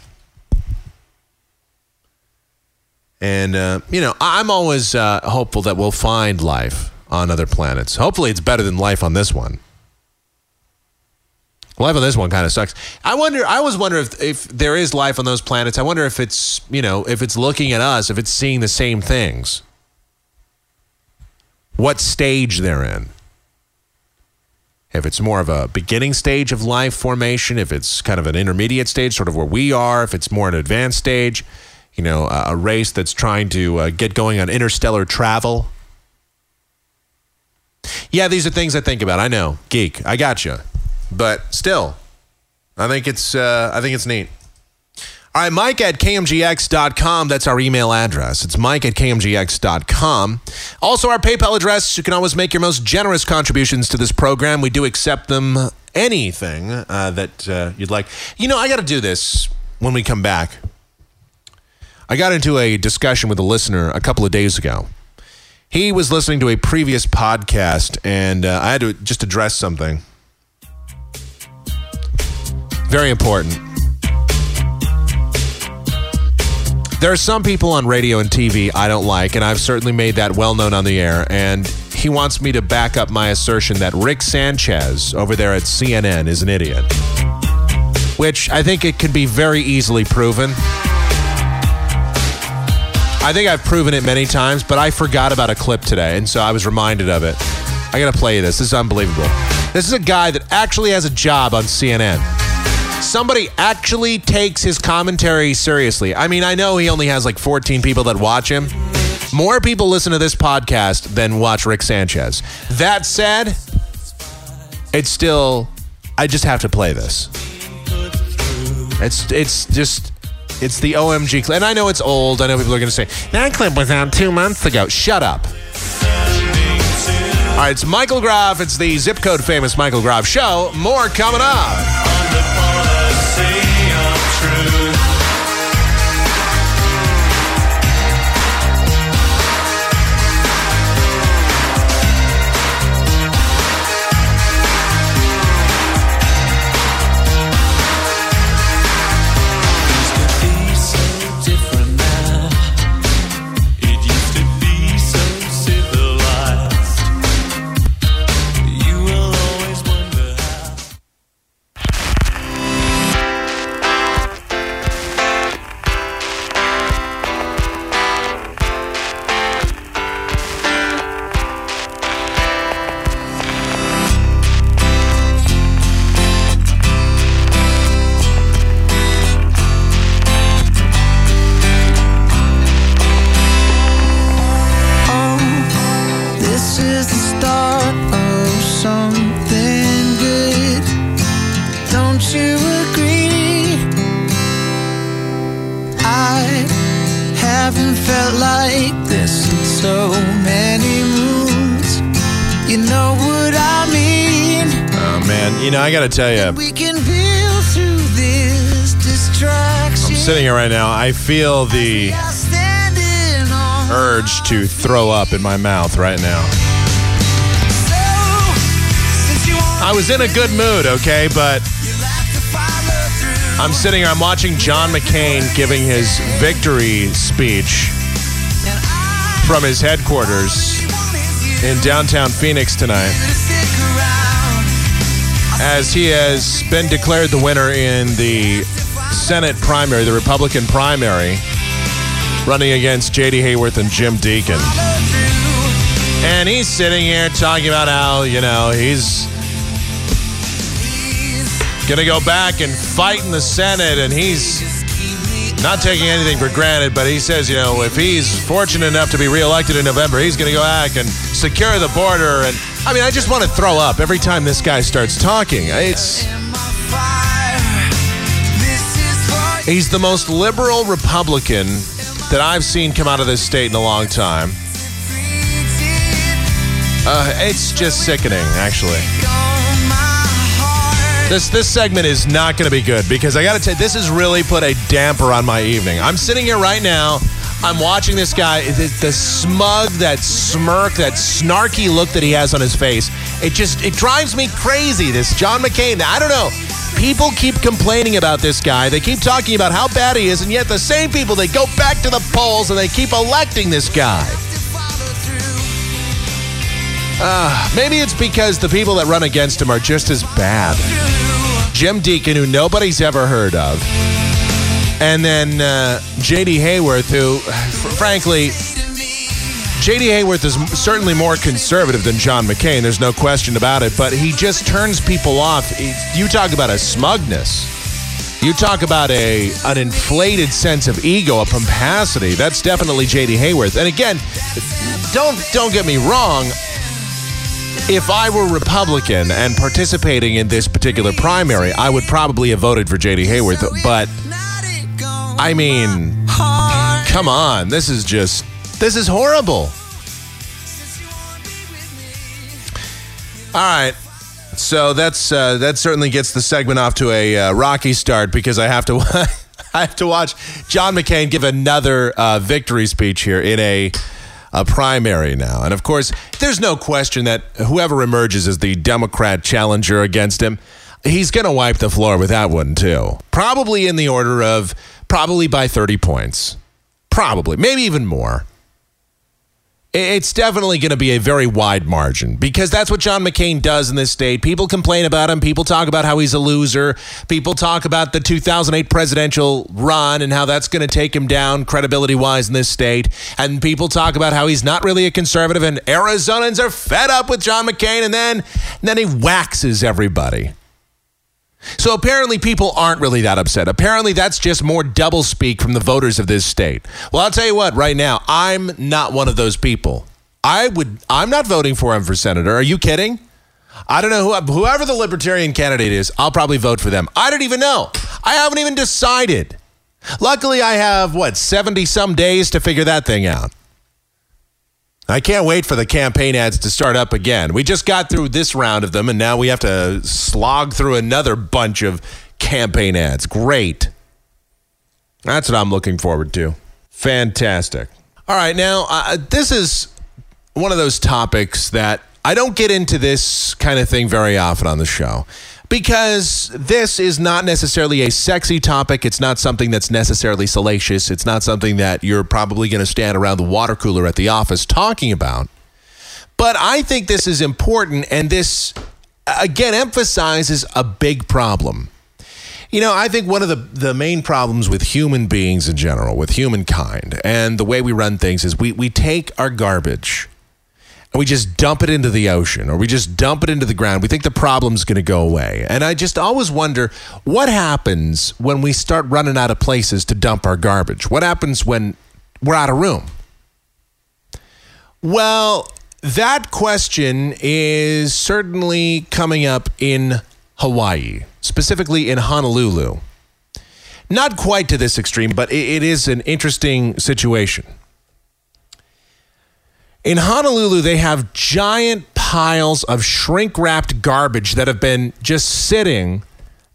And, uh, you know, I'm always uh, hopeful that we'll find life on other planets. Hopefully, it's better than life on this one. Life on this one kind of sucks. I wonder. I always wonder if if there is life on those planets. I wonder if it's you know if it's looking at us, if it's seeing the same things. What stage they're in. If it's more of a beginning stage of life formation, if it's kind of an intermediate stage, sort of where we are, if it's more an advanced stage, you know, a, race that's trying to uh, get going on interstellar travel. Yeah, these are things I think about. I know, geek. I got you, but still, I think it's uh, I think it's neat. All right, Mike at KMGX.com. That's our email address. It's Mike at KMGX.com. Also, our PayPal address. You can always make your most generous contributions to this program. We do accept them anything uh, that uh, you'd like. You know, I got to do this when we come back. I got into a discussion with a listener a couple of days ago. He was listening to a previous podcast, and uh, I had to just address something very important. There are some people on radio and TV I don't like, and I've certainly made that well known on the air. And he wants me to back up my assertion that Rick Sanchez over there at CNN is an idiot, which I think it can be very easily proven. I think I've proven it many times, but I forgot about a clip today, and so I was reminded of it. I gotta play this. This is unbelievable. This is a guy that actually has a job on CNN. Somebody actually takes his commentary seriously. I mean, I know he only has like 14 people that watch him. More people listen to this podcast than watch Rick Sanchez. That said, it's still I just have to play this. It's it's just it's the OMG clip. And I know it's old. I know people are going to say, that clip was out two months ago. Shut up. All right, it's Michael Groff. It's the zip code famous Michael Groff show. More coming up. Tell you, We can build through this distraction. I'm sitting here right now. I feel the urge to throw up in my mouth right now. since you want I was in a good mood, okay, but to follow through. I'm sitting here, I'm watching John McCain giving his victory speech from his headquarters in downtown Phoenix tonight as he has been declared the winner in the Senate primary, the Republican primary, running against J.D. Hayworth and Jim Deakin. And he's sitting here talking about how, you know, he's going to go back and fight in the Senate, and he's not taking anything for granted, but he says, you know, if he's fortunate enough to be reelected in November, he's going to go back and secure the border. And I mean, I just want to throw up every time this guy starts talking. It's. He's the most liberal Republican that I've seen come out of this state in a long time. Uh, it's just sickening, actually. This this segment is not going to be good because I got to tell you, this has really put a damper on my evening. I'm sitting here right now. I'm watching this guy, the, the smug, that smirk, that snarky look that he has on his face. It just it drives me crazy. This John McCain. I don't know. People keep complaining about this guy. They keep talking about how bad he is, and yet the same people they go back to the polls and they keep electing this guy. Uh, maybe it's because the people that run against him are just as bad. Jim Deakin, who nobody's ever heard of, and then uh, J.D. Hayworth, who, fr- frankly, J.D. Hayworth is certainly more conservative than John McCain. There's no question about it. But he just turns people off. You talk about a smugness. You talk about a an inflated sense of ego, a pomposity. That's definitely J.D. Hayworth. And again, don't don't get me wrong. If I were Republican and participating in this particular primary, I would probably have voted for J.D. Hayworth. But I mean, come on, this is just this is horrible. All right. So that's uh, that certainly gets the segment off to a uh, rocky start because I have to I have to watch John McCain give another uh, victory speech here in a a primary now, and of course, there's no question that whoever emerges as the Democrat challenger against him, he's going to wipe the floor with that one too. Probably in the order of probably by 30 points, probably maybe even more. It's definitely going to be a very wide margin because that's what John McCain does in this state. People complain about him. People talk about how he's a loser. People talk about the 2008 presidential run and how that's going to take him down credibility wise in this state. And people talk about how he's not really a conservative and Arizonans are fed up with John McCain. And then, and then he waxes everybody. So apparently, people aren't really that upset. Apparently, that's just more doublespeak from the voters of this state. Well, I'll tell you what. Right now, I'm not one of those people. I would. I'm not voting for him for senator. Are you kidding? I don't know who, whoever the libertarian candidate is. I'll probably vote for them. I don't even know. I haven't even decided. Luckily, I have what seventy some days to figure that thing out. I can't wait for the campaign ads to start up again. We just got through this round of them, and now we have to slog through another bunch of campaign ads. Great. That's what I'm looking forward to. Fantastic. All right, now, uh, this is one of those topics that I don't get into this kind of thing very often on the show because this is not necessarily a sexy topic. It's not something that's necessarily salacious. It's not something that you're probably going to stand around the water cooler at the office talking about. But I think this is important, and this, again, emphasizes a big problem. You know, I think one of the, the main problems with human beings in general, with humankind, and the way we run things is we, we take our garbage and we just dump it into the ocean or we just dump it into the ground. We think the problem's going to go away. And I just always wonder what happens when we start running out of places to dump our garbage? What happens when we're out of room? Well, that question is certainly coming up in Hawaii, specifically in Honolulu. Not quite to this extreme, but it is an interesting situation. In Honolulu, they have giant piles of shrink wrapped garbage that have been just sitting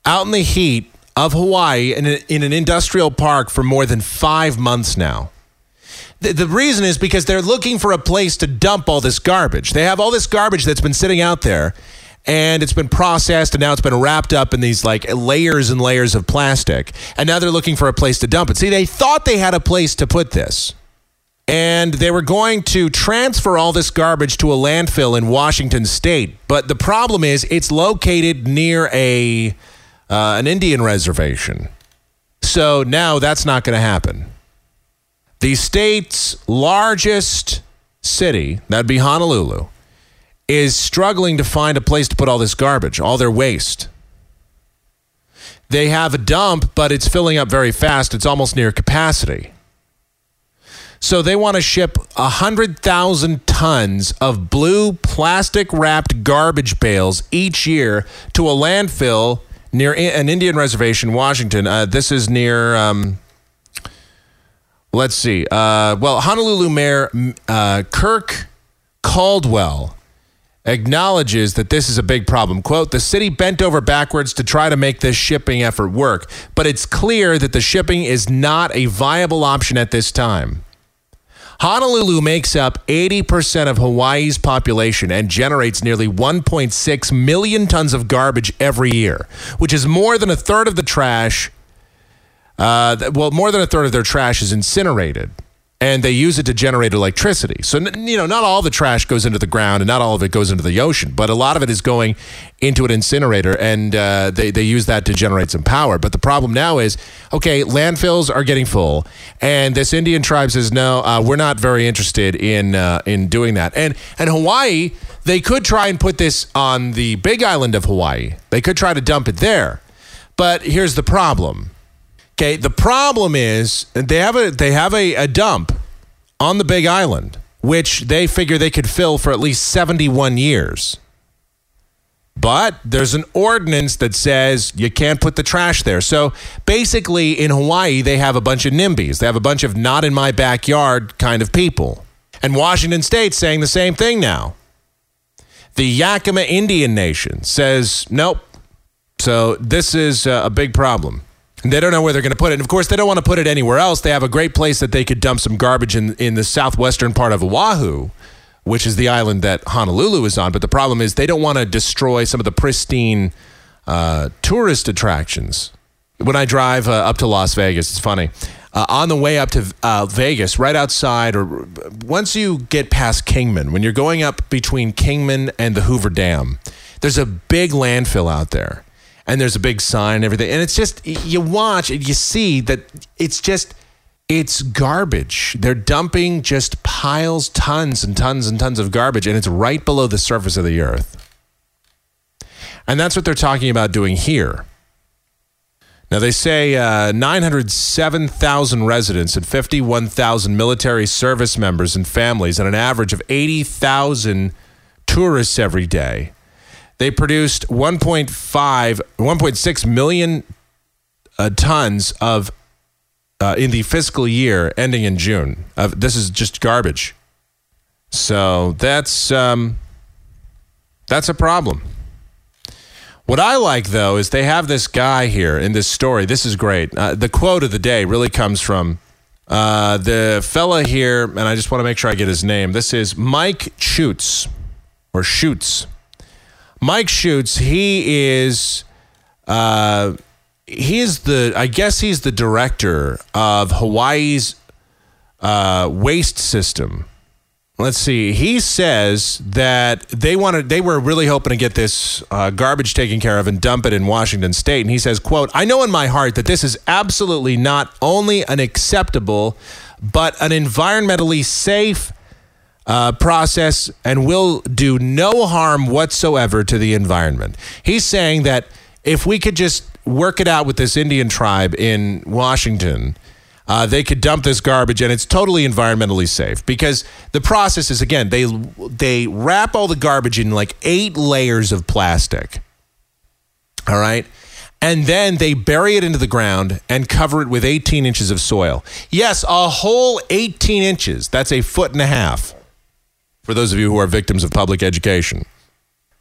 out in the heat of Hawaii in, a, in an industrial park for more than five months now. The, the reason is because they're looking for a place to dump all this garbage. They have all this garbage that's been sitting out there and it's been processed and now it's been wrapped up in these like layers and layers of plastic. And now they're looking for a place to dump it. See, they thought they had a place to put this and they were going to transfer all this garbage to a landfill in Washington State. But the problem is, it's located near a uh, an Indian reservation, so now that's not going to happen. The state's largest city, that'd be Honolulu, is struggling to find a place to put all this garbage, all their waste. they have a dump, but it's filling up very fast. It's almost near capacity. So they want to ship 100,000 tons of blue plastic wrapped garbage bales each year to a landfill near an Indian reservation, Washington. Uh, this is near, um, let's see, uh, well, Honolulu Mayor uh, Kirk Caldwell acknowledges that this is a big problem. Quote, the city bent over backwards to try to make this shipping effort work, but it's clear that the shipping is not a viable option at this time. Honolulu makes up 80% of Hawaii's population and generates nearly 1.6 million tons of garbage every year, which is more than a third of the trash. Uh, well, more than a third of their trash is incinerated and they use it to generate electricity. So, you know, not all the trash goes into the ground and not all of it goes into the ocean, but a lot of it is going into an incinerator and uh, they, they use that to generate some power. But the problem now is okay, landfills are getting full, and this Indian tribe says, no, uh, we're not very interested in, uh, in doing that. And, and Hawaii, they could try and put this on the big island of Hawaii, they could try to dump it there. But here's the problem Okay, the problem is they have a they have a, a dump on the Big Island, which they figure they could fill for at least 71 years. But there's an ordinance that says you can't put the trash there. So basically, in Hawaii, they have a bunch of NIMBYs. They have a bunch of not in my backyard kind of people. And Washington State saying the same thing now. The Yakima Indian Nation says nope. So this is uh, a big problem. They don't know where they're going to put it. And of course, they don't want to put it anywhere else. They have a great place that they could dump some garbage in, in the southwestern part of Oahu, which is the island that Honolulu is on. But the problem is they don't want to destroy some of the pristine uh, tourist attractions. When I drive uh, up to Las Vegas, it's funny. Uh, on the way up to uh, Vegas, right outside, or once you get past Kingman, when you're going up between Kingman and the Hoover Dam, there's a big landfill out there and there's a big sign and everything. And it's just, you watch and you see that it's just, it's garbage. They're dumping just piles, tons and tons and tons of garbage, and it's right below the surface of the earth. And that's what they're talking about doing here. Now, they say uh, 907,000 residents and 51,000 military service members and families, and an average of 80,000 tourists every day. They produced 1.5, 1.6 million uh, tons of uh, in the fiscal year ending in June. Uh, this is just garbage. So that's um, that's a problem. What I like though is they have this guy here in this story. This is great. Uh, the quote of the day really comes from uh, the fella here, and I just want to make sure I get his name. This is Mike Schutz or Schutz. Mike Schutz, he is uh, he is the I guess he's the director of Hawaii's uh, waste system. Let's see. He says that they wanted they were really hoping to get this uh, garbage taken care of and dump it in Washington State. And he says, "quote I know in my heart that this is absolutely not only unacceptable, but an environmentally safe." Uh, process and will do no harm whatsoever to the environment. He's saying that if we could just work it out with this Indian tribe in Washington, uh, they could dump this garbage and it's totally environmentally safe because the process is again they they wrap all the garbage in like eight layers of plastic. All right. And then they bury it into the ground and cover it with 18 inches of soil. Yes, a whole 18 inches. That's a foot and a half for those of you who are victims of public education.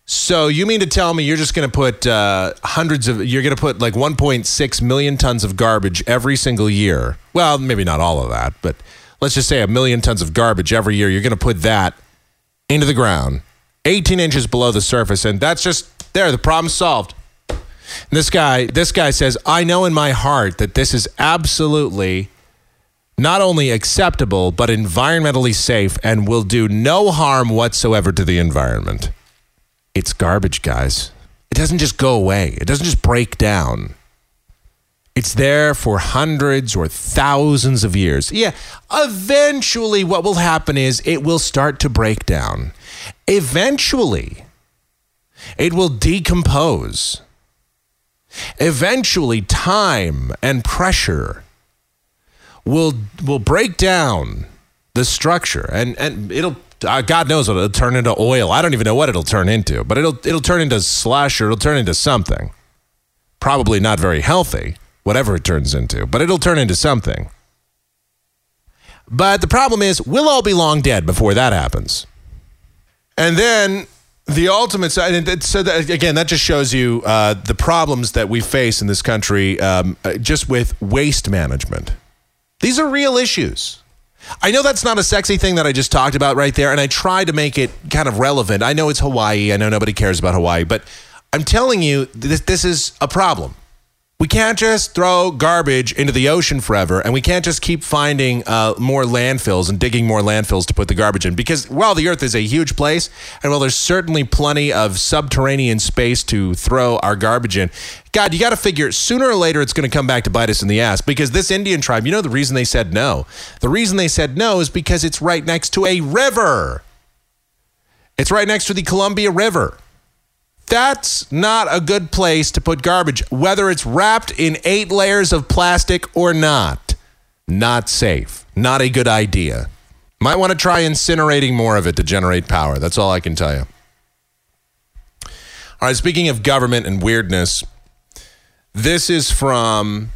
So you mean to tell me you're just going to put uh, hundreds of you're going to put like 1.6 million tons of garbage every single year? Well, maybe not all of that, but let's just say a million tons of garbage every year. You're going to put that into the ground, 18 inches below the surface, and that's just there. The problem solved. And this guy, this guy says, I know in my heart that this is absolutely not only acceptable, but environmentally safe and will do no harm whatsoever to the environment. It's garbage, guys. It doesn't just go away, it doesn't just break down. It's there for hundreds or thousands of years. Yeah, eventually, what will happen is it will start to break down. Eventually, it will decompose. Eventually, time and pressure will will break down the structure, and and it'll uh, God knows what it'll turn into oil. I don't even know what it'll turn into, but it'll it'll turn into slush or it'll turn into something. Probably not very healthy, whatever it turns into, but it'll turn into something. But the problem is, we'll all be long dead before that happens. And then the ultimate side, so that, again, that just shows you uh, the problems that we face in this country um, uh, just with waste management. These are real issues. I know that's not a sexy thing that I just talked about right there, and I tried to make it kind of relevant. I know it's Hawaii. I know nobody cares about Hawaii, but I'm telling you, this, this is a problem. We can't just throw garbage into the ocean forever, and we can't just keep finding uh, more landfills and digging more landfills to put the garbage in. Because while the Earth is a huge place, and while there's certainly plenty of subterranean space to throw our garbage in, God, you got to figure sooner or later it's going to come back to bite us in the ass. Because this Indian tribe, you know the reason they said no? The reason they said no is because it's right next to a river. It's right next to the Columbia River. That's not a good place to put garbage, whether it's wrapped in eight layers of plastic or not. Not safe. Not a good idea. Might want to try incinerating more of it to generate power. That's all I can tell you. All right, speaking of government and weirdness, this is from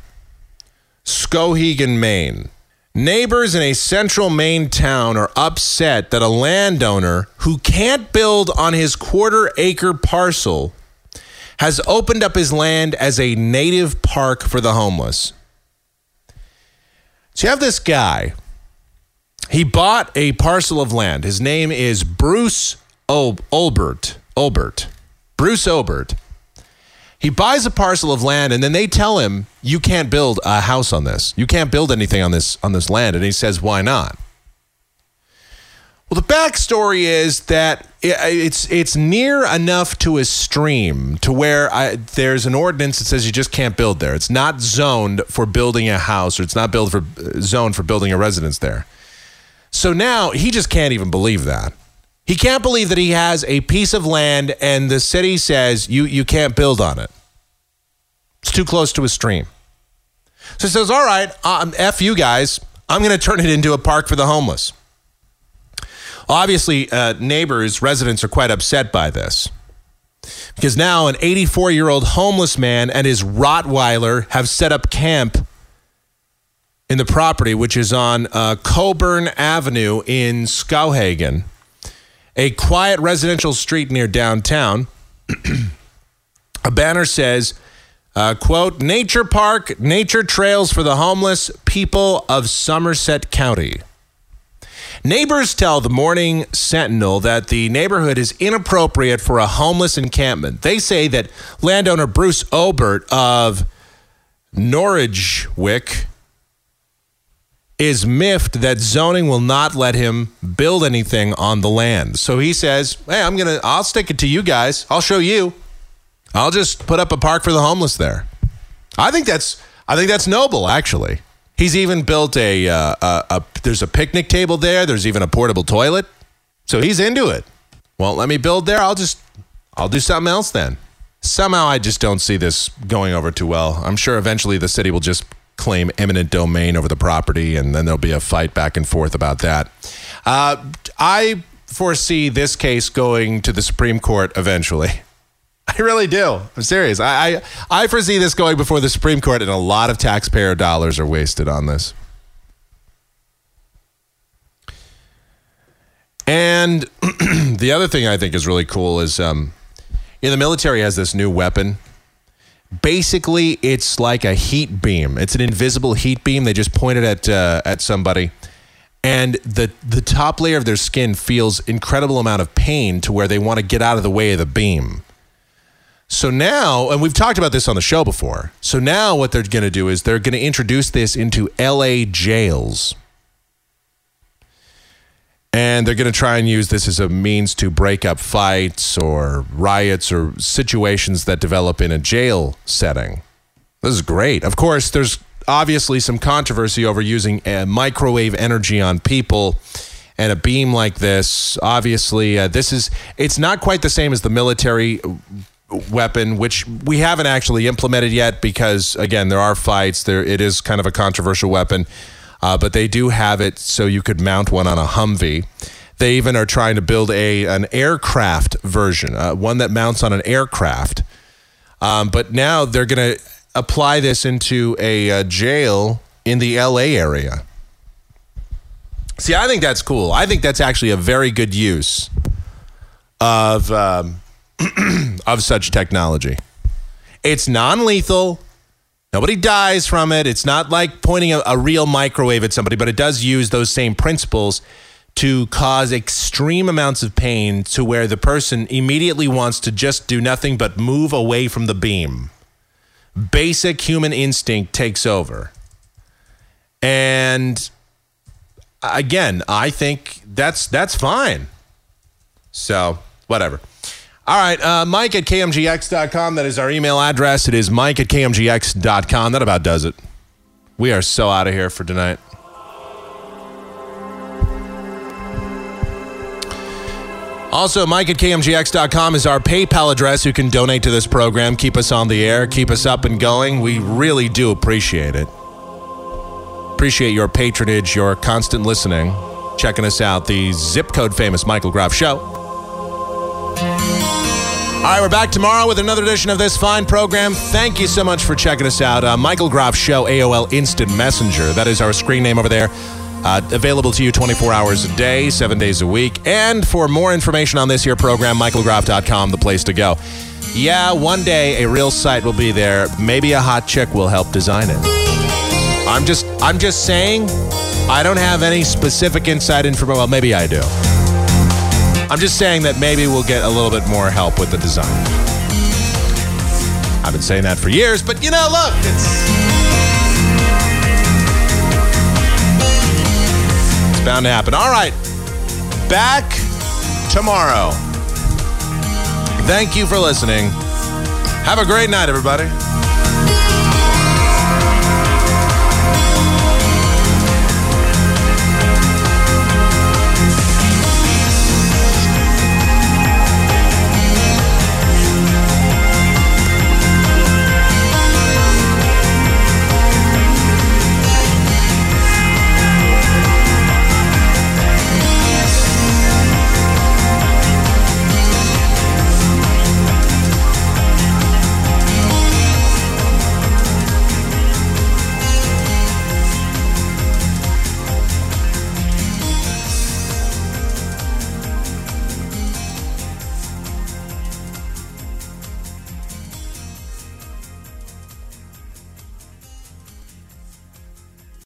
Skowhegan, Maine. Neighbors in a central Maine town are upset that a landowner who can't build on his quarter acre parcel has opened up his land as a native park for the homeless. So you have this guy. He bought a parcel of land. His name is Bruce Ol- Olbert. Olbert. Bruce Obert. He buys a parcel of land and then they tell him you can't build a house on this. You can't build anything on this on this land and he says why not? Well, the backstory is that it's it's near enough to a stream to where I, there's an ordinance that says you just can't build there. It's not zoned for building a house, or it's not built for uh, zoned for building a residence there. So now he just can't even believe that. He can't believe that he has a piece of land and the city says you you can't build on it. It's too close to a stream. So he says, "All right, um, f you guys. I'm going to turn it into a park for the homeless." Obviously, uh, neighbors, residents are quite upset by this because now an 84 year old homeless man and his Rottweiler have set up camp in the property, which is on uh, Coburn Avenue in Skowhegan, a quiet residential street near downtown. a banner says, uh, quote, Nature Park, nature trails for the homeless people of Somerset County. Neighbors tell the Morning Sentinel that the neighborhood is inappropriate for a homeless encampment. They say that landowner Bruce Obert of Norridgewick is miffed that zoning will not let him build anything on the land. So he says, "Hey, I'm going to I'll stick it to you guys. I'll show you. I'll just put up a park for the homeless there." I think that's I think that's noble actually. He's even built a, uh, a, a there's a picnic table there. There's even a portable toilet. So he's into it. Won't let me build there. I'll just I'll do something else then. Somehow I just don't see this going over too well. I'm sure eventually the city will just claim eminent domain over the property and then there'll be a fight back and forth about that. Uh, I foresee this case going to the Supreme Court eventually. I really do. I'm serious. I, I I foresee this going before the Supreme Court, and a lot of taxpayer dollars are wasted on this. And the other thing I think is really cool is, um, you know, the military has this new weapon. Basically, it's like a heat beam. It's an invisible heat beam. They just point it at uh, at somebody, and the the top layer of their skin feels incredible amount of pain to where they want to get out of the way of the beam. So now, and we've talked about this on the show before. So now, what they're going to do is they're going to introduce this into LA jails. And they're going to try and use this as a means to break up fights or riots or situations that develop in a jail setting. This is great. Of course, there's obviously some controversy over using uh, microwave energy on people and a beam like this. Obviously, uh, this is it's not quite the same as the military weapon, which we haven't actually implemented yet because, again, there are fights. There, it is kind of a controversial weapon, uh, but they do have it so you could mount one on a Humvee. They even are trying to build a an aircraft version, uh, one that mounts on an aircraft. Um, but now they're going to apply this into a uh, jail in the LA area. See, I think that's cool. I think that's actually a very good use of um, of such technology. It's non-lethal. Nobody dies from it. It's not like pointing a, a real microwave at somebody, but it does use those same principles to cause extreme amounts of pain to where the person immediately wants to just do nothing but move away from the beam. Basic human instinct takes over. And again, I think that's that's fine. So, whatever. All right, uh, Mike at KMGX.com. That is our email address. It is Mike at KMGX.com. That about does it. We are so out of here for tonight. Also, Mike at KMGX.com is our PayPal address. You can donate to this program, keep us on the air, keep us up and going. We really do appreciate it. Appreciate your patronage, your constant listening, checking us out. The zip code famous Michael Groff Show. All right, we're back tomorrow with another edition of this fine program. Thank you so much for checking us out. Uh, Michael Groff Show, AOL Instant Messenger. That is our screen name over there. Uh, available to you 24 hours a day, seven days a week. And for more information on this here program, michaelgroff.com, the place to go. Yeah, one day a real site will be there. Maybe a hot chick will help design it. I'm just I'm just saying I don't have any specific inside information. Well, maybe I do. I'm just saying that maybe we'll get a little bit more help with the design. I've been saying that for years, but you know, look, it's it's bound to happen. All right. Back tomorrow. Thank you for listening. Have a great night, everybody.